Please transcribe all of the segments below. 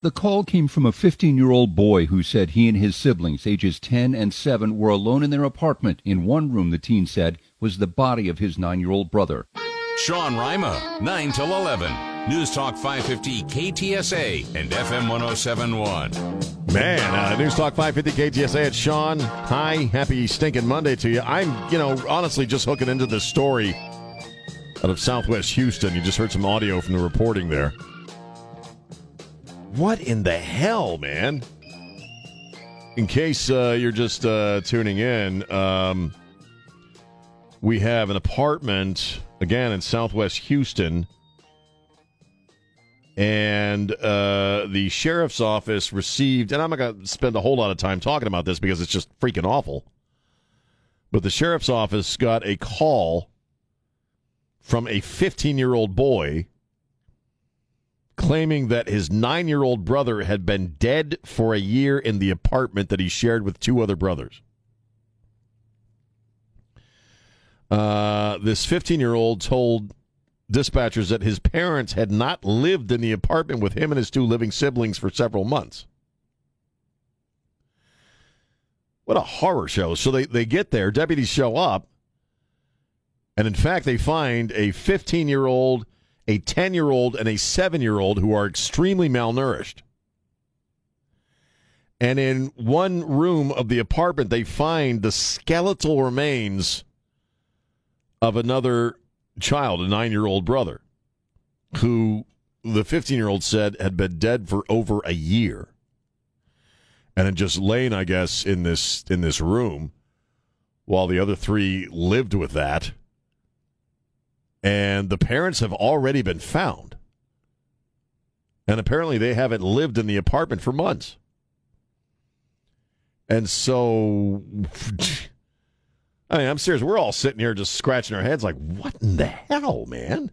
The call came from a 15 year old boy who said he and his siblings, ages 10 and 7, were alone in their apartment. In one room, the teen said, was the body of his 9 year old brother. Sean Rima, 9 till 11. News Talk 550 KTSA and FM 1071. Man, uh, News Talk 550 KTSA. It's Sean. Hi, happy stinking Monday to you. I'm, you know, honestly just hooking into this story out of Southwest Houston. You just heard some audio from the reporting there. What in the hell, man? In case uh, you're just uh, tuning in, um, we have an apartment again in Southwest Houston, and uh, the sheriff's office received. And I'm not going to spend a whole lot of time talking about this because it's just freaking awful. But the sheriff's office got a call from a 15 year old boy claiming that his nine year old brother had been dead for a year in the apartment that he shared with two other brothers. Uh, this 15 year old told dispatchers that his parents had not lived in the apartment with him and his two living siblings for several months. What a horror show. So they, they get there, deputies show up, and in fact, they find a 15 year old a 10 year old and a 7 year old who are extremely malnourished. And in one room of the apartment, they find the skeletal remains of another child, a nine year old brother, who the 15 year old said had been dead for over a year. And had just lain, I guess, in this in this room while the other three lived with that and the parents have already been found. And apparently they haven't lived in the apartment for months. And so, I mean, I'm serious. We're all sitting here just scratching our heads like, what in the hell, man?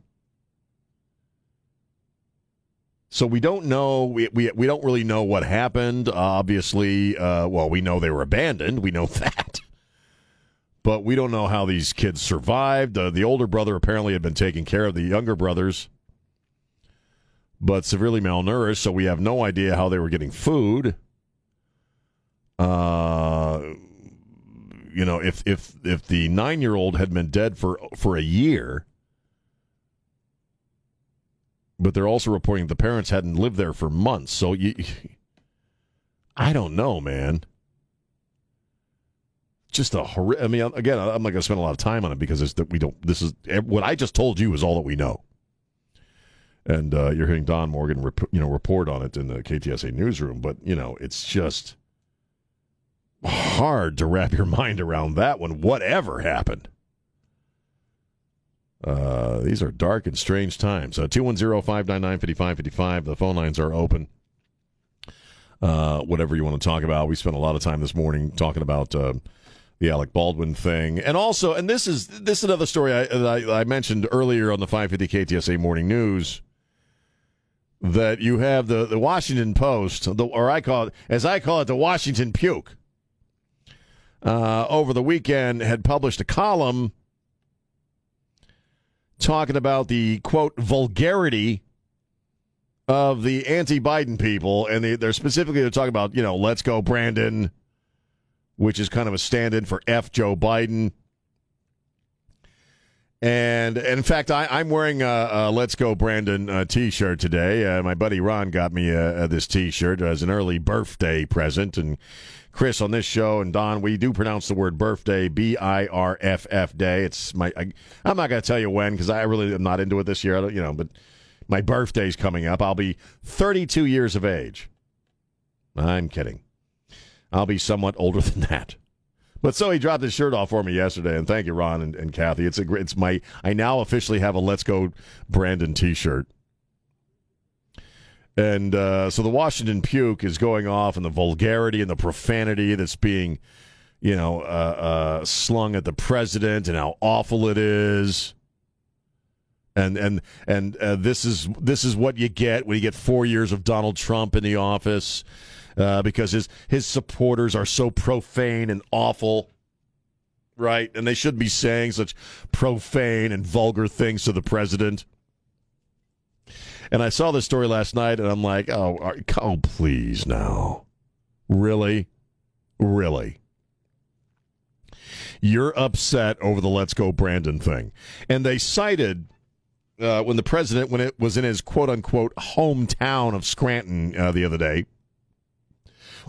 So we don't know. We, we, we don't really know what happened. Obviously, uh, well, we know they were abandoned. We know that but we don't know how these kids survived. Uh, the older brother apparently had been taking care of the younger brothers, but severely malnourished, so we have no idea how they were getting food. Uh, you know, if if if the nine year old had been dead for for a year, but they're also reporting the parents hadn't lived there for months. So you, I don't know, man just a horrific. I mean, again, I'm not going to spend a lot of time on it because it's that we don't. This is what I just told you is all that we know. And uh, you're hearing Don Morgan, rep, you know, report on it in the KTSA newsroom. But you know, it's just hard to wrap your mind around that one. Whatever happened. Uh, these are dark and strange times. Uh, 210 599 5555. The phone lines are open. Uh, whatever you want to talk about. We spent a lot of time this morning talking about uh, the Alec Baldwin thing, and also, and this is this is another story I, I, I mentioned earlier on the 550 KTSA Morning News that you have the the Washington Post, the, or I call it as I call it the Washington Puke. Uh, over the weekend, had published a column talking about the quote vulgarity of the anti-Biden people, and they, they're specifically they're talking about you know let's go Brandon which is kind of a stand in for F. Joe Biden. And, in fact, I, am wearing a, a, "Let's Go Brandon" uh, T-shirt today. Uh, my buddy Ron got me uh, uh, this T-shirt as an early birthday present. And Chris, on this show, and Don, we do pronounce the word birthday B-I-R-F-F day. It's my. I, am not going to tell you when because I really am not into it this year. you know, but my birthday's coming up. I'll be 32 years of age. I'm kidding. I'll be somewhat older than that. But so he dropped his shirt off for me yesterday, and thank you, Ron and, and Kathy. It's a great. It's my. I now officially have a Let's Go Brandon T-shirt. And uh, so the Washington puke is going off, and the vulgarity and the profanity that's being, you know, uh, uh, slung at the president, and how awful it is. And and and uh, this is this is what you get when you get four years of Donald Trump in the office, uh, because his his supporters are so profane and awful, right? And they shouldn't be saying such profane and vulgar things to the president. And I saw this story last night, and I'm like, oh, are- oh, please, now, really, really. You're upset over the "Let's Go Brandon" thing, and they cited uh, when the president, when it was in his quote unquote hometown of Scranton uh, the other day,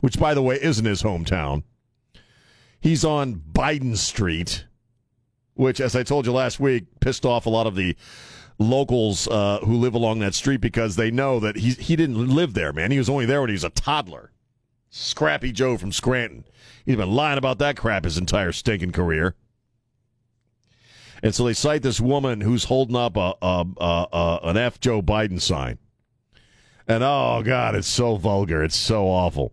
which by the way isn't his hometown. He's on Biden Street, which, as I told you last week, pissed off a lot of the locals uh, who live along that street because they know that he he didn't live there, man. He was only there when he was a toddler. Scrappy Joe from Scranton. He's been lying about that crap his entire stinking career. And so they cite this woman who's holding up a, a, a, a an F Joe Biden sign. And oh god, it's so vulgar. It's so awful.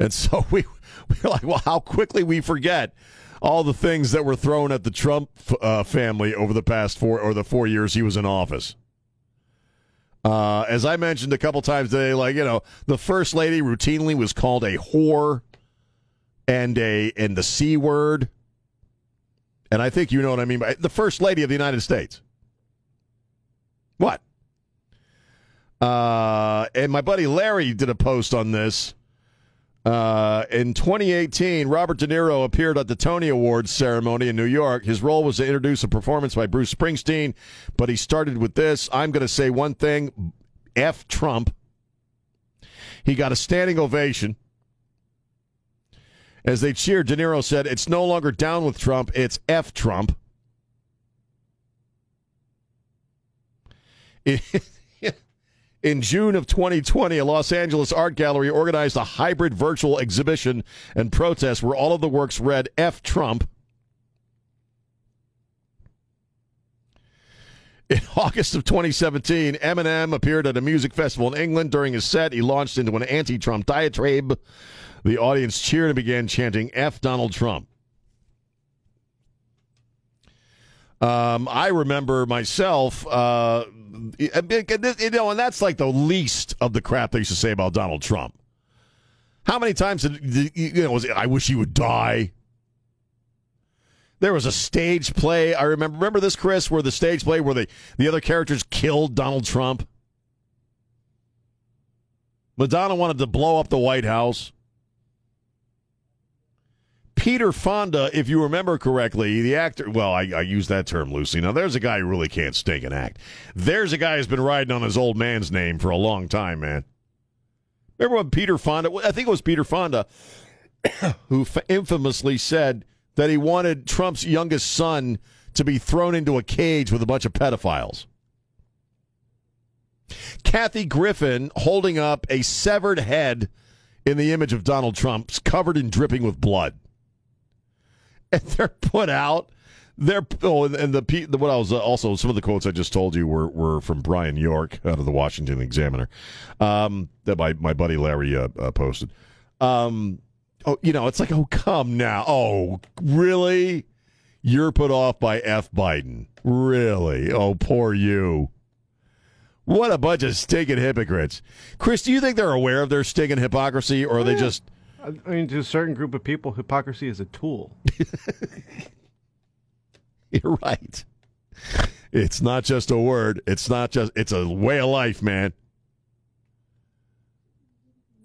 And so we we're like, well, how quickly we forget all the things that were thrown at the Trump uh, family over the past four or the four years he was in office. Uh, as I mentioned a couple times today, like you know, the first lady routinely was called a whore and a and the c word, and I think you know what I mean by the first lady of the United States. What? Uh, and my buddy Larry did a post on this. Uh, in 2018, Robert De Niro appeared at the Tony Awards ceremony in New York. His role was to introduce a performance by Bruce Springsteen, but he started with this I'm going to say one thing F Trump. He got a standing ovation. As they cheered, De Niro said, It's no longer down with Trump, it's F Trump. In June of 2020, a Los Angeles art gallery organized a hybrid virtual exhibition and protest where all of the works read F Trump. In August of 2017, Eminem appeared at a music festival in England. During his set, he launched into an anti Trump diatribe. The audience cheered and began chanting F Donald Trump. Um, I remember myself, uh, you know, and that's like the least of the crap they used to say about Donald Trump. How many times did you know? Was it, I wish he would die. There was a stage play. I remember. Remember this, Chris, where the stage play where the the other characters killed Donald Trump. Madonna wanted to blow up the White House. Peter Fonda, if you remember correctly, the actor, well, I, I, use that term loosely. Now, there's a guy who really can't stink an act. There's a guy who's been riding on his old man's name for a long time, man. Remember when Peter Fonda, I think it was Peter Fonda, who infamously said that he wanted Trump's youngest son to be thrown into a cage with a bunch of pedophiles. Kathy Griffin holding up a severed head in the image of Donald Trump, covered and dripping with blood and they're put out. They're oh, and the, the what I was uh, also some of the quotes I just told you were were from Byron York out of the Washington Examiner, um, that my my buddy Larry uh, uh, posted. Um, oh, you know, it's like, oh, come now, oh, really? You're put off by F. Biden, really? Oh, poor you. What a bunch of stinking hypocrites, Chris. Do you think they're aware of their stinking hypocrisy, or are they just? I mean, to a certain group of people, hypocrisy is a tool. You're right. It's not just a word. It's not just. It's a way of life, man.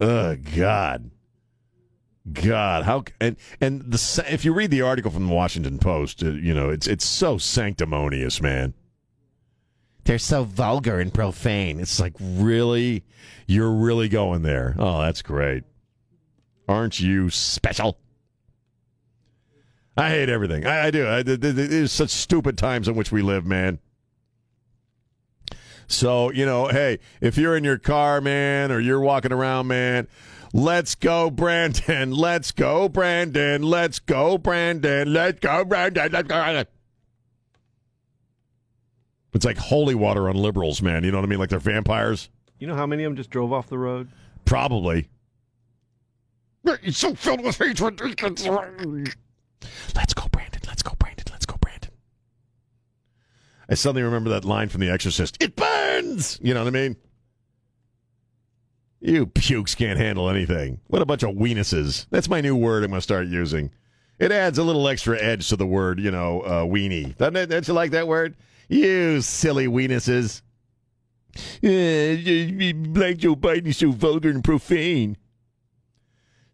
Oh God, God, how and and the if you read the article from the Washington Post, uh, you know it's it's so sanctimonious, man. They're so vulgar and profane. It's like really, you're really going there. Oh, that's great. Aren't you special? I hate everything. I, I do. I, there's such stupid times in which we live, man. So, you know, hey, if you're in your car, man, or you're walking around, man, let's go, Brandon. Let's go, Brandon. Let's go, Brandon. Let's go, Brandon. Let's go, Brandon. It's like holy water on liberals, man. You know what I mean? Like they're vampires. You know how many of them just drove off the road? Probably. It's so filled with hatred. Let's go, Brandon. Let's go, Brandon. Let's go, Brandon. I suddenly remember that line from The Exorcist. It burns. You know what I mean? You pukes can't handle anything. What a bunch of weenuses. That's my new word I'm going to start using. It adds a little extra edge to the word, you know, uh, weenie. Doesn't it? Don't you like that word? You silly weenuses. Uh, Black Joe Biden is so vulgar and profane.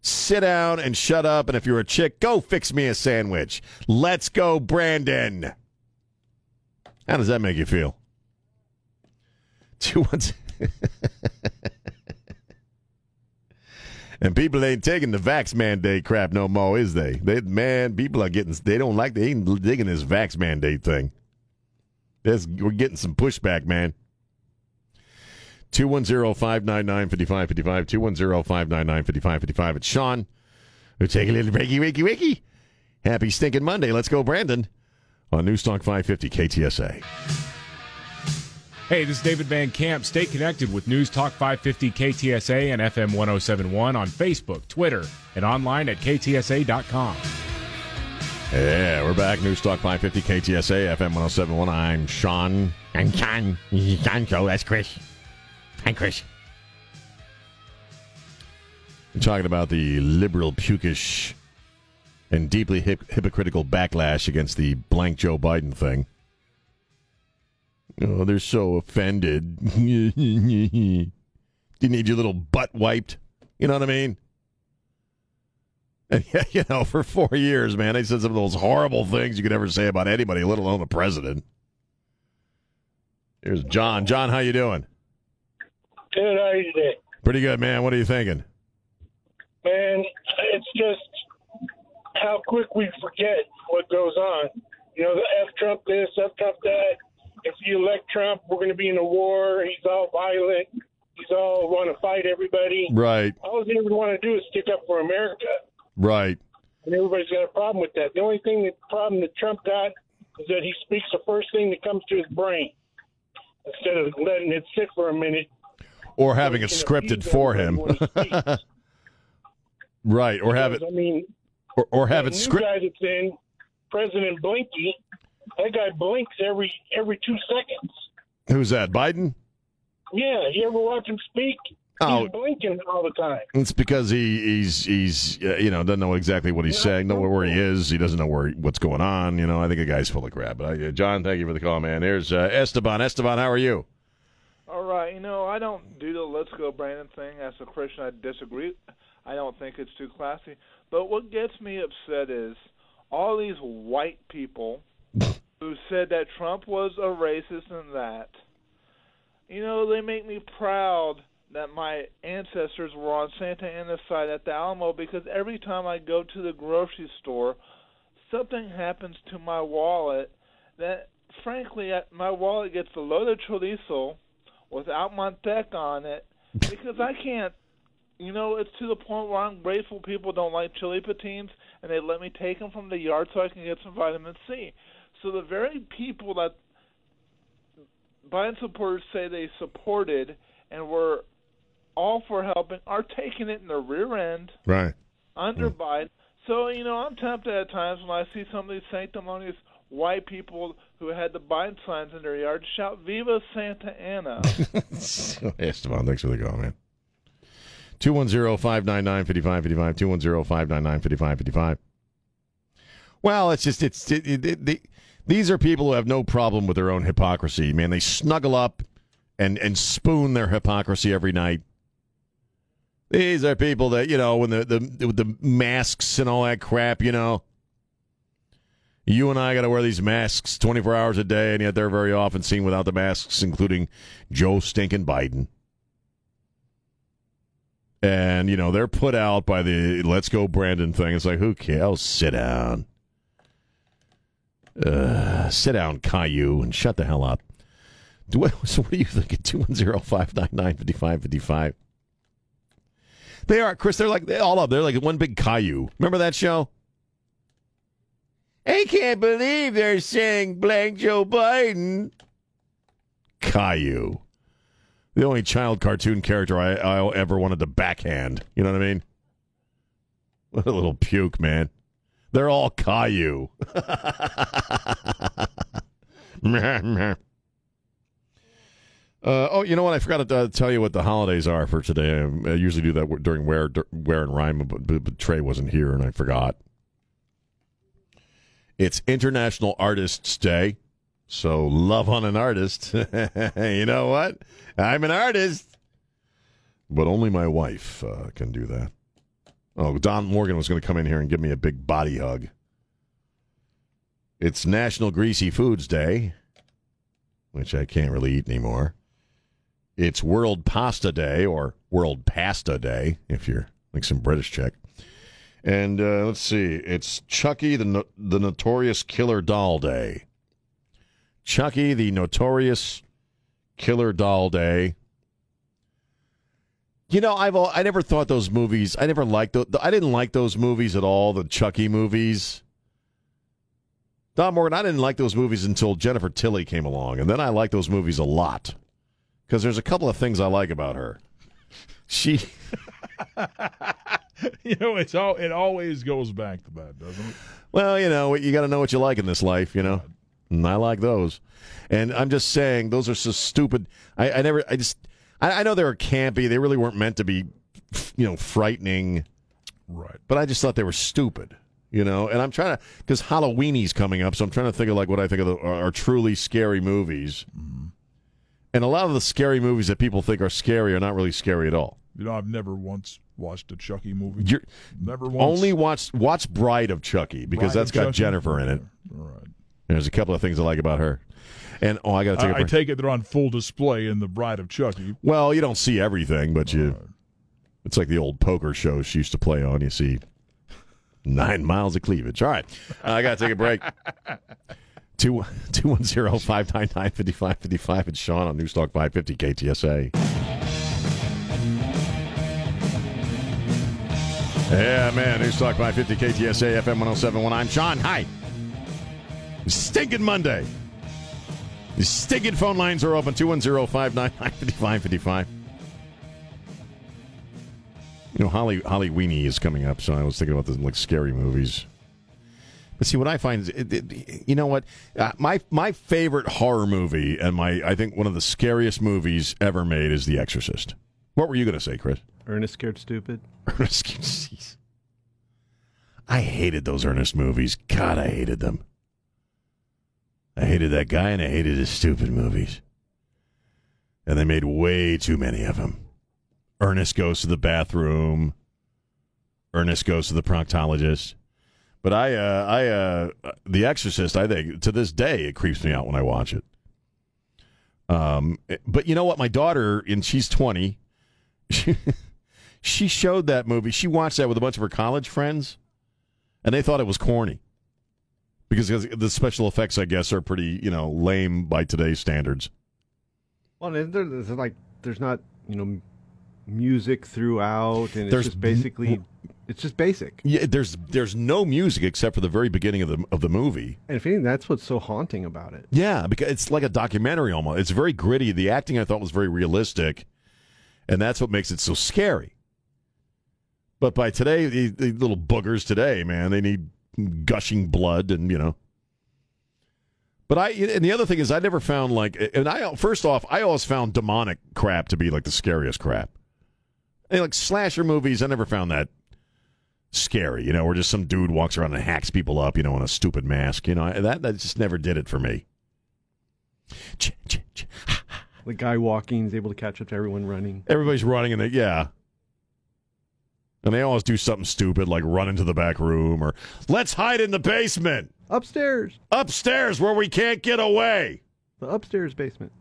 Sit down and shut up. And if you're a chick, go fix me a sandwich. Let's go, Brandon. How does that make you feel? Two one. And people ain't taking the vax mandate crap no more, is they? They man, people are getting they don't like they ain't digging this vax mandate thing. We're getting some pushback, man. 210-599-5555, 210-599-5555. It's Sean. We'll take a little breaky, wakey, wakey. Happy stinking Monday. Let's go, Brandon. On Newstalk 550 KTSA. Hey, this is David Van Camp. Stay connected with News Talk 550 KTSA and FM 1071 on Facebook, Twitter, and online at ktsa.com. Yeah, we're back. News Talk 550 KTSA, FM 1071. I'm Sean. I'm Sean. Sean Show. That's Chris. Chris. We're talking about the liberal, pukish, and deeply hip- hypocritical backlash against the blank Joe Biden thing. Oh, they're so offended. you need your little butt wiped. You know what I mean? And you know, for four years, man, they said some of those horrible things you could ever say about anybody, let alone the president. Here's John. John, how you doing? Good, how you? Pretty good, man. What are you thinking? Man, it's just how quick we forget what goes on. You know, the F Trump this, F Trump that. If you elect Trump, we're going to be in a war. He's all violent. He's all want to fight everybody. Right, All they ever want to do is stick up for America. right. And everybody's got a problem with that. The only thing, the problem that Trump got is that he speaks the first thing that comes to his brain instead of letting it sit for a minute. Or having it scripted for him. when he speaks. right, or have it, Because, I mean, or, or have it that new script. guy that's in, President Blinky, that guy blinks every every two seconds. Who's that? Biden? Yeah, you ever watch him speak? Oh. He's blinking all the time. It's because he he's he's uh, you know doesn't know exactly what he's saying, know where, where he is. He doesn't know where what's going on. You know, I think the guy's full of crap. But I, uh, John, thank you for the call, man. Here's uh, Esteban. Esteban, how are you? All right, you know, I don't do the let's go Brandon thing. As a Christian, I disagree. I don't think it's too classy. But what gets me upset is all these white people who said that Trump was a racist and that. You know, they make me proud that my ancestors were on Santa Anna's side at the Alamo because every time I go to the grocery store, something happens to my wallet that, frankly, my wallet gets a load of chorizo without Montec on it because I can't. You know, it's to the point where I'm grateful people don't like chiltepines and they let me take them from the yard so I can get some vitamin C. So the very people that Biden supporters say they supported and were all for helping are taking it in the rear end Right. under mm. Biden. So, you know, I'm tempted at times when I see some of these sanctimonious white people who had the Biden signs in their yard shout, Viva Santa Anna. Esteban, thanks for the call, man. 210-599-5555, 210-599-5555. Well, it's just it's it, it, it, the- these are people who have no problem with their own hypocrisy. Man, they snuggle up and and spoon their hypocrisy every night. These are people that you know when the the the masks and all that crap. You know, you and I got to wear these masks twenty four hours a day, and yet they're very often seen without the masks, including Joe Stinking Biden. And you know they're put out by the "Let's Go Brandon" thing. It's like who cares? Oh, sit down, uh, sit down, Caillou, and shut the hell up. Do what, so what do you think at 210-599-5555? They are, Chris. They're like they all of. They're like one big Caillou. Remember that show? I can't believe they're saying blank Joe Biden. Caillou. The only child cartoon character I, I ever wanted to backhand. You know what I mean? What a little puke, man. They're all Caillou. Uh, oh, you know what? I forgot to uh, tell you what the holidays are for today. I, I usually do that during Where, Where and Rhyme, but, but, but Trey wasn't here and I forgot. It's International Artists Day. So love on an artist. you know what? I'm an artist. But only my wife uh, can do that. Oh, Don Morgan was going to come in here and give me a big body hug. It's National Greasy Foods Day, which I can't really eat anymore. It's World Pasta Day or World Pasta Day, if you're like some British chick. And uh, let's see, it's Chucky the no- the Notorious Killer Doll Day. Chucky the Notorious Killer Doll Day. You know, I've al- I never thought those movies. I never liked. The, I didn't like those movies at all. The Chucky movies. Don Morgan, I didn't like those movies until Jennifer Tilly came along, and then I liked those movies a lot because there's a couple of things I like about her. She, you know, it's all it always goes back to that, doesn't it? well, you know, you got to know what you like in this life, you know, and I like those. And I'm just saying, those are so stupid. I, I never, I just, I, I know they were campy. They really weren't meant to be, you know, frightening. Right. But I just thought they were stupid. You know, and I'm trying to because Halloweenies coming up, so I'm trying to think of like what I think of the, are, are truly scary movies. Mm-hmm. And a lot of the scary movies that people think are scary are not really scary at all. You know, I've never once watched a Chucky movie. You're never once. only watched watch Bride of Chucky because Bride that's got Chucky? Jennifer in it. All right. There's a couple of things I like about her. And oh, I got to take a I, I break. I take it they're on full display in the Bride of Chucky. well, you don't see everything, but you. It's like the old poker shows she used to play on. You see nine miles of cleavage. All right, uh, I got to take a break. Two two one zero five nine nine fifty five fifty five. It's Sean on Newstalk five fifty KTSA. Yeah, man. Newstalk 550 KTSA FM 1071. I'm Sean. Hi. Stinking Monday. Stinking phone lines are open 210 599 5555. You know, Holly Holly Weenie is coming up, so I was thinking about the like scary movies. But see, what I find is, it, it- you know what, uh, my my favorite horror movie and my I think one of the scariest movies ever made is The Exorcist. What were you going to say, Chris? Ernest Scared Stupid. Ernest, jeez. I hated those Ernest movies. God, I hated them. I hated that guy and I hated his stupid movies. And they made way too many of them. Ernest goes to the bathroom. Ernest goes to the proctologist. But I, uh, I, uh, The Exorcist. I think to this day it creeps me out when I watch it. Um, but you know what? My daughter, and she's twenty. She, she showed that movie. She watched that with a bunch of her college friends, and they thought it was corny because the special effects, I guess, are pretty you know lame by today's standards. Well, isn't there, there's like there's not you know music throughout, and it's just basically it's just basic. Yeah, there's there's no music except for the very beginning of the of the movie. And if anything, that's what's so haunting about it. Yeah, because it's like a documentary almost. It's very gritty. The acting I thought was very realistic, and that's what makes it so scary. But by today, the, little boogers today, man, they need gushing blood, and you know. But I and the other thing is, I never found like, and I first off, I always found demonic crap to be like the scariest crap. And like slasher movies, I never found that scary. You know, where just some dude walks around and hacks people up, you know, in a stupid mask. You know, that that just never did it for me. The guy walking is able to catch up to everyone running. Everybody's running, and they yeah. And they always do something stupid like run into the back room or let's hide in the basement. Upstairs. Upstairs where we can't get away. The upstairs basement.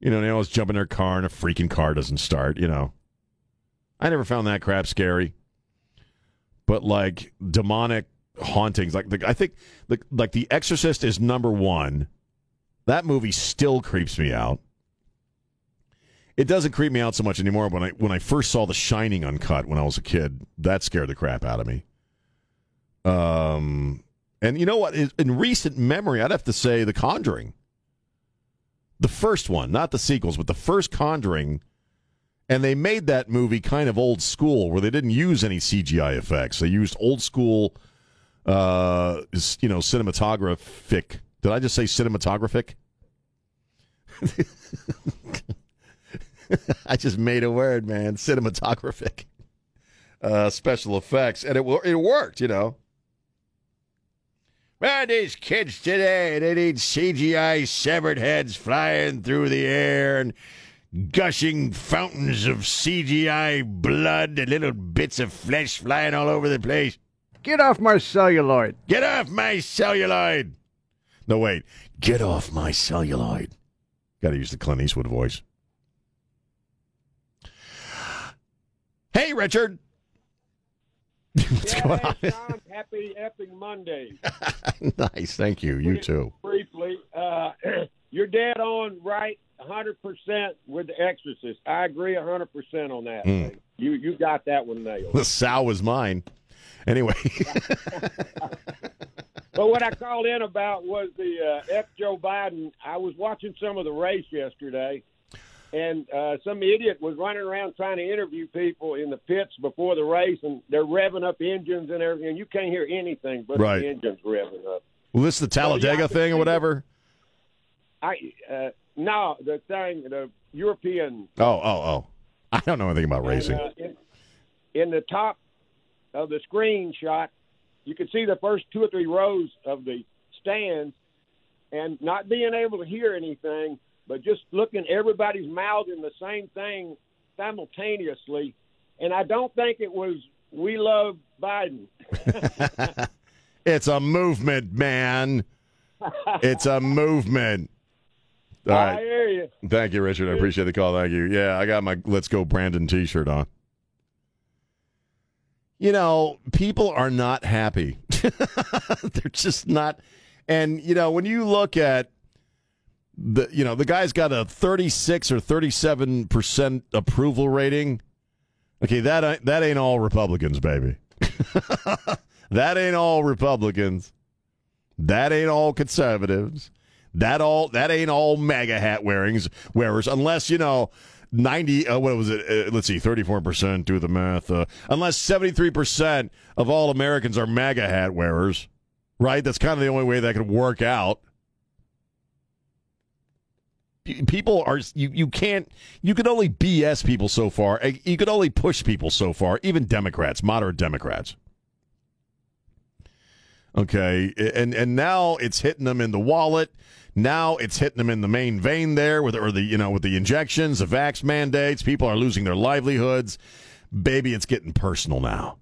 You know, they always jump in their car and a freaking car doesn't start, you know. I never found that crap scary. But like demonic hauntings, like the, I think the, like The Exorcist is number one. That movie still creeps me out. It doesn't creep me out so much anymore. When I when I first saw The Shining uncut when I was a kid, that scared the crap out of me. Um, and you know what? In recent memory, I'd have to say The Conjuring. The first one, not the sequels, but the first Conjuring. And they made that movie kind of old school, where they didn't use any CGI effects. They used old school, uh, you know, cinematographic. Did I just say cinematographic? I just made a word, man. Cinematographic uh, special effects, and it wo- it worked, you know. Man, these kids today, they need CGI severed heads flying through the air and gushing fountains of CGI blood and little bits of flesh flying all over the place. Get off my celluloid. Get off my celluloid. No, wait. Get off my celluloid. Got to use the Clint Eastwood voice. Hey, Richard. What's going on? John, happy effing Monday. nice. Thank you. You too. Briefly, uh, you're dead on right 100% with The Exorcist. I agree 100% on that. Hmm. You you got that one nailed. The sow was mine. Anyway, But what I called in about was the uh, F. Joe Biden. I was watching some of the race yesterday, and uh, some idiot was running around trying to interview people in the pits before the race, and they're revving up engines and everything. And you can't hear anything but Right. the engines revving up. well, this is the Talladega thing or whatever. I uh, no, the thing, the European Oh, oh, oh. I don't know anything about racing. Uh, in, in the top of the screenshot, you could see the first two or three rows of the stands, and not being able to hear anything, but just looking, everybody's mouthing the same thing simultaneously. And I don't think it was "We love Biden." It's a movement, man. It's a movement. All I hear you. Thank you, Richard. I appreciate the call. Thank you. Yeah, I got my Let's Go Brandon t shirt on. You know, people are not happy. They're just not. And, you know, when you look at the, you know, the guy's got a 36 or 37% approval rating. Okay, that, ain't- that ain't all Republicans, baby. that ain't all Republicans. That ain't all conservatives. That all that ain't all MAGA hat wearings wearers, unless you know ninety. Uh, what was it? Uh, let's see, thirty four percent. Do the math. Uh, unless seventy three percent of all Americans are MAGA hat wearers, right? That's kind of the only way that could work out. People are you. You can't. You can only BS people so far. Uh, You can only push people so far. Even Democrats, moderate Democrats. Okay, and and now it's hitting them in the wallet. Now it's hitting them in the main vein there with or the you know with the injections, the vax mandates. People are losing their livelihoods. Baby, it's getting personal now.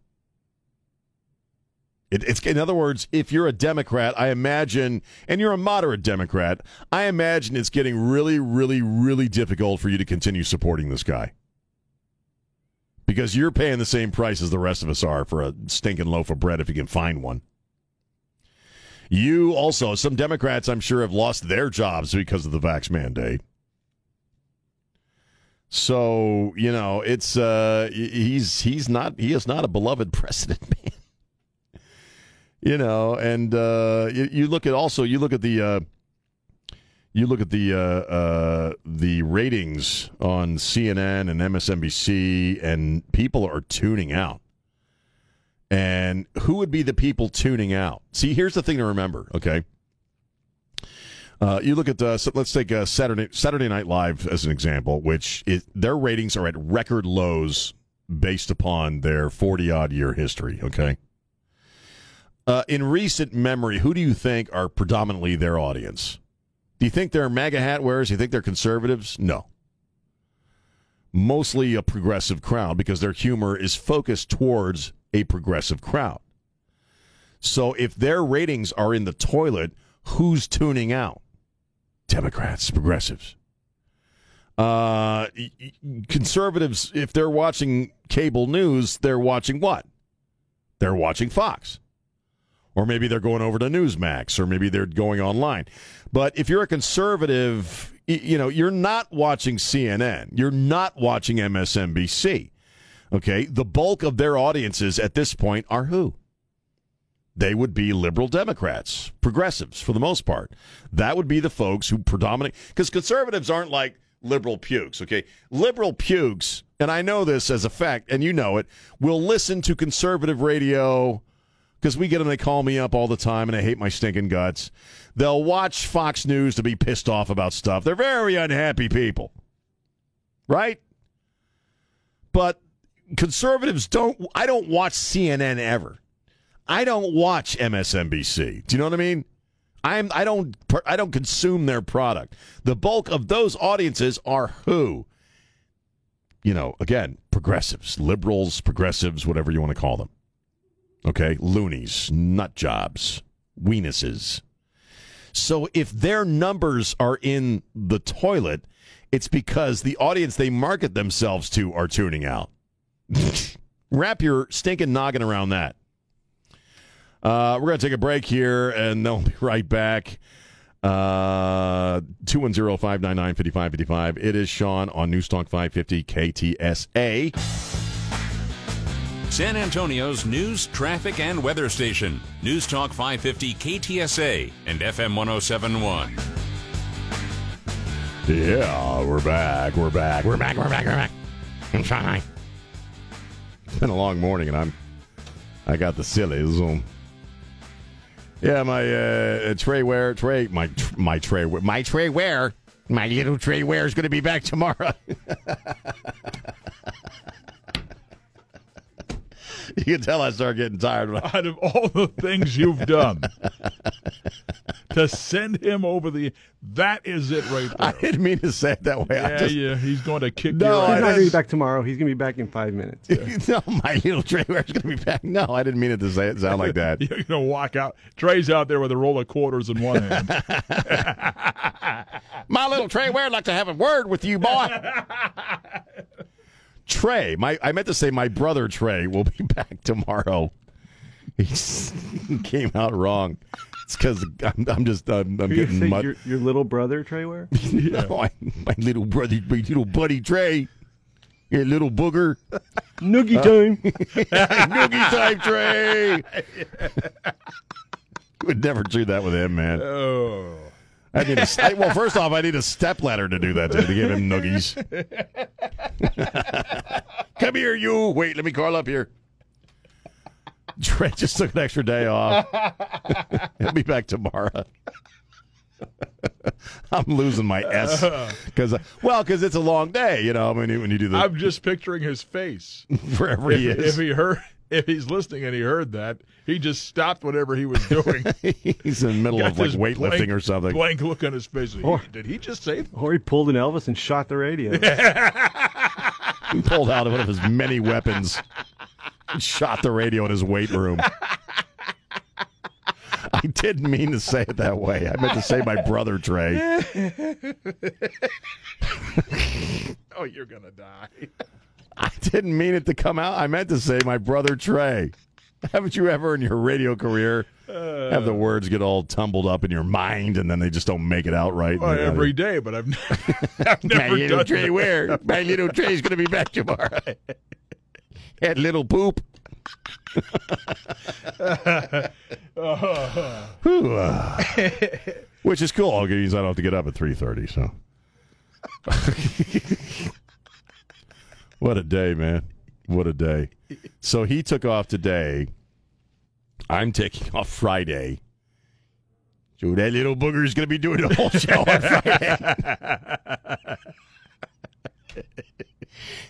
It, it's in other words, if you're a Democrat, I imagine, and you're a moderate Democrat, I imagine it's getting really, really, really difficult for you to continue supporting this guy because you're paying the same price as the rest of us are for a stinking loaf of bread if you can find one. You also, some Democrats, I'm sure, have lost their jobs because of the vax mandate. So you know, it's uh, he's he's not he is not a beloved president, man. You know, and uh, you, you look at also you look at the uh, you look at the uh, uh, the ratings on CNN and MSNBC, and people are tuning out. And who would be the people tuning out? See, here's the thing to remember. Okay, uh, you look at uh, so let's take uh, Saturday Saturday Night Live as an example, which is, their ratings are at record lows based upon their 40 odd year history. Okay. Uh, in recent memory, who do you think are predominantly their audience? Do you think they're MAGA hat wearers? Do you think they're conservatives? No. Mostly a progressive crowd because their humor is focused towards a progressive crowd. So if their ratings are in the toilet, who's tuning out? Democrats, progressives. Uh, conservatives, if they're watching cable news, they're watching what? They're watching Fox. Or maybe they're going over to Newsmax, or maybe they're going online. But if you're a conservative, you know, you're not watching CNN. You're not watching MSNBC. Okay? The bulk of their audiences at this point are who? they would be liberal Democrats, progressives for the most part. That would be the folks who predominate because conservatives aren't like liberal pukes. Okay, liberal pukes, and I know this as a fact, and you know it. Will listen to conservative radio because we get them. They call me up all the time, and I hate my stinking guts. They'll watch Fox News to be pissed off about stuff. They're very unhappy people, right? But conservatives don't. I don't watch CNN ever. I don't watch MSNBC. Do you know what I mean? I'm I don't I don't consume their product. The bulk of those audiences are who? You know, again, progressives, liberals, progressives, whatever you want to call them. Okay, loonies, nut jobs, weenuses. So if their numbers are in the toilet, it's because the audience they market themselves to are tuning out. Wrap your stinking noggin around that. Uh, we're going to take a break here, and then we'll be right back. Uh, 210-599-5555. It is Sean on Newstalk 550 KTSA. San Antonio's news, traffic, and weather station. News Talk 550 KTSA and FM 1071. Yeah, we're back. We're back. We're back. We're back. We're back. I'm trying. It's been a long morning, and I'm I got the sillies. Um, yeah, my uh, Trey Ware, Trey, my my Trey, my Ware, my little Ware is going to be back tomorrow. you can tell I start getting tired. When I... Out of all the things you've done to send him over the, that is it right there. I didn't mean to say it that way. Yeah, I just, yeah, he's going to kick No, your He's not going to be back tomorrow. He's going to be back in five minutes. no, my little Trey Ware's going to be back. No, I didn't mean it to say it sound like that. You're going to walk out. Trey's out there with a roll of quarters in one hand. My little Trey Ware would like to have a word with you, boy. Trey, my I meant to say my brother Trey will be back tomorrow. He's, he came out wrong. It's because I'm, I'm just I'm, I'm You're getting mud. your, your little brother, Treyware? no, I, my little brother, my little buddy Trey, your little booger. Noogie uh, time. Noogie time, Trey. Would never do that with him, man. oh. I need a, I, well, first off, I need a step ladder to do that to, to give him noogies. Come here, you. Wait, let me call up here. Trent just took an extra day off. He'll be back tomorrow. I'm losing my S because, uh, well, because it's a long day, you know. When you, when you do the I'm just picturing his face. wherever he is, if he heard, if he's listening and he heard that, he just stopped whatever he was doing. he's in the middle of like weightlifting blank- or something. Blank look on his face. He- Or- Did he just say? that? Or he pulled an Elvis and shot the radio. He pulled out one of his many weapons and shot the radio in his weight room. I didn't mean to say it that way. I meant to say my brother Trey. Oh, you're gonna die. Didn't mean it to come out. I meant to say my brother Trey. Haven't you ever in your radio career have the words get all tumbled up in your mind and then they just don't make it out right? Well, every day, but I've, I've my never little done Trey that. where? My little Trey's going to be back tomorrow. That little poop. Uh, which is cool. I'll I don't have to get up at three thirty. So, what a day, man! What a day. So he took off today. I'm taking off Friday. So that little booger is going to be doing the whole show on Friday.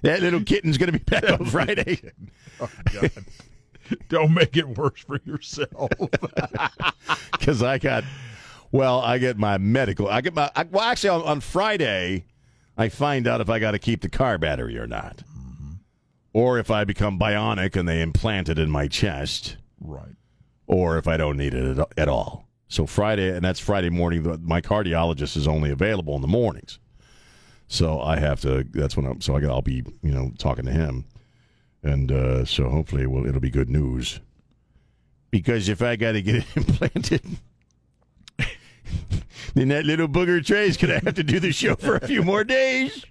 that little kitten's going to be back on Friday. Oh, God. Don't make it worse for yourself. because I got, well, I get my medical. I get my. I, well, actually, on, on Friday, I find out if I got to keep the car battery or not, or if I become bionic and they implant it in my chest, right. or if I don't need it at, at all. So Friday, and that's Friday morning. the- My cardiologist is only available in the mornings, so I have to. That's when I'm. So I got. I'll be, you know, talking to him, and uh, so hopefully, it will it'll be good news. Because if I got to get it implanted, then that little booger Trey's gonna have to do the show for a few more days.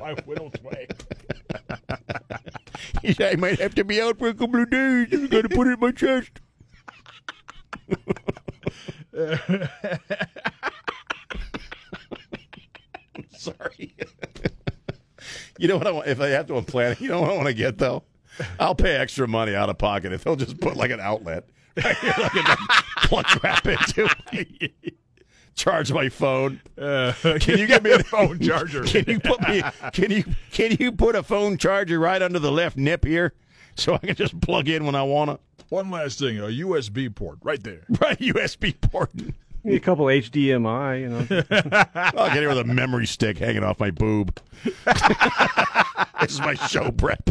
My whittle's way. I might have to be out for a couple of days. I got to put it in my chest. Sorry. you know what I want? If I have to implant, it, you know what I want to get though? I'll pay extra money out of pocket if they'll just put like an outlet right here, like a plug crap into. Charge my phone. Uh, Can you get me a phone charger? Can you put me? Can you can you put a phone charger right under the left nip here, so I can just plug in when I want to? One last thing, a USB port right there. Right, USB port. Maybe a couple HDMI, you know. I'll get here with a memory stick hanging off my boob. this is my show prep.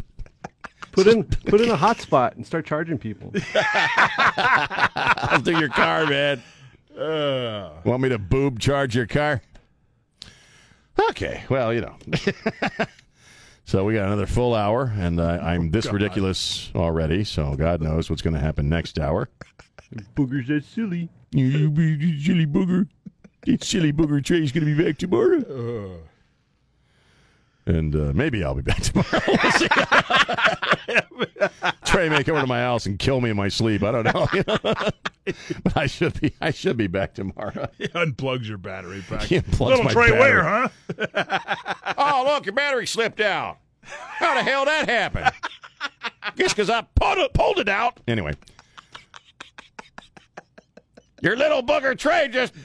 Put in put in a hotspot and start charging people. I'll do your car, man. Uh, Want me to boob charge your car? Okay, well, you know. so we got another full hour, and uh, I'm this God. ridiculous already, so God knows what's going to happen next hour. Boogers that silly. You you silly booger. It's silly booger Trey's going to be back tomorrow. And uh, maybe I'll be back tomorrow. Trey may come over to my house and kill me in my sleep. I don't know. but I should be. I should be back tomorrow. he unplugs your battery pack. He unplugs Little my Trey battery. Ware, huh? Oh, look, your battery slipped out. How the hell that happened? Guess because I pulled it, pulled it out. Anyway. Your little booger Trey just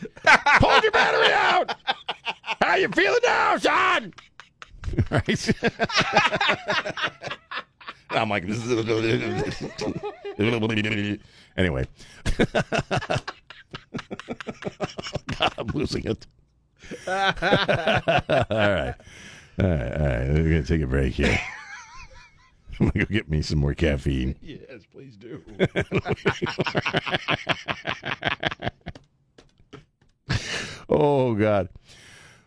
pulled your battery out. How you feeling now, son? Right. I'm like, anyway. God, I'm losing it. all right. All right. All right. We're going to take a break here. I'm going to go get me some more caffeine. yes, please do. Oh, God.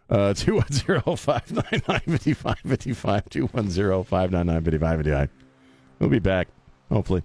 Uh, 210-599-5555, 210-599-5555. We'll be back, hopefully.